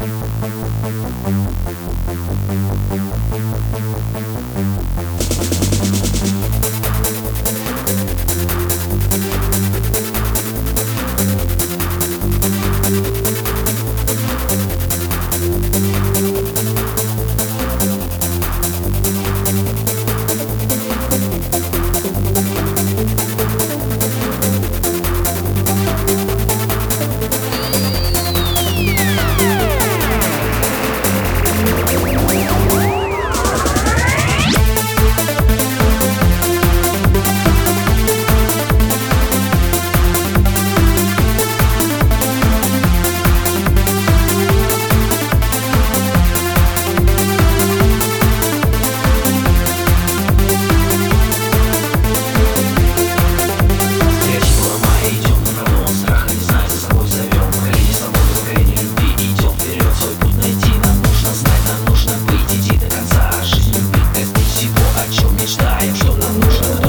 Thank you. О чем мечтаем Что нам нужно,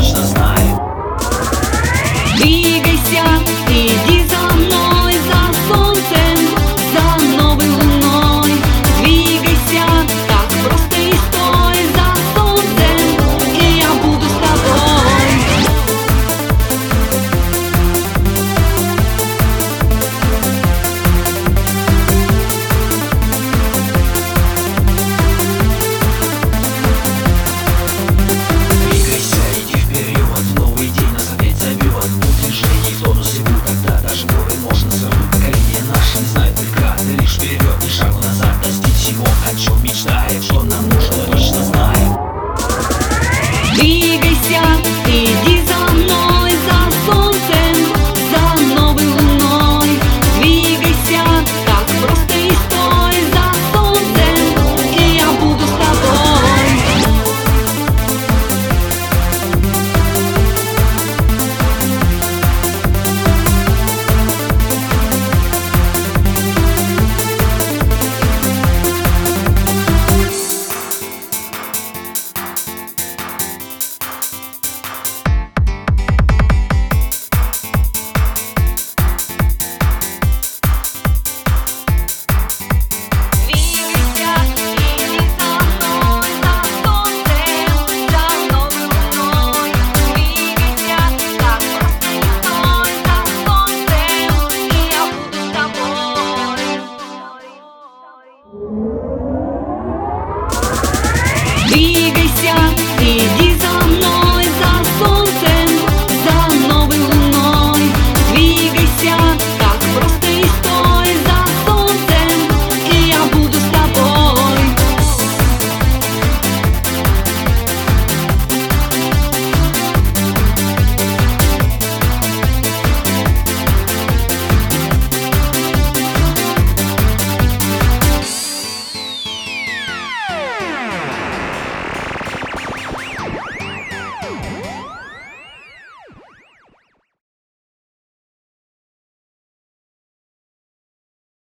двигайся, иди за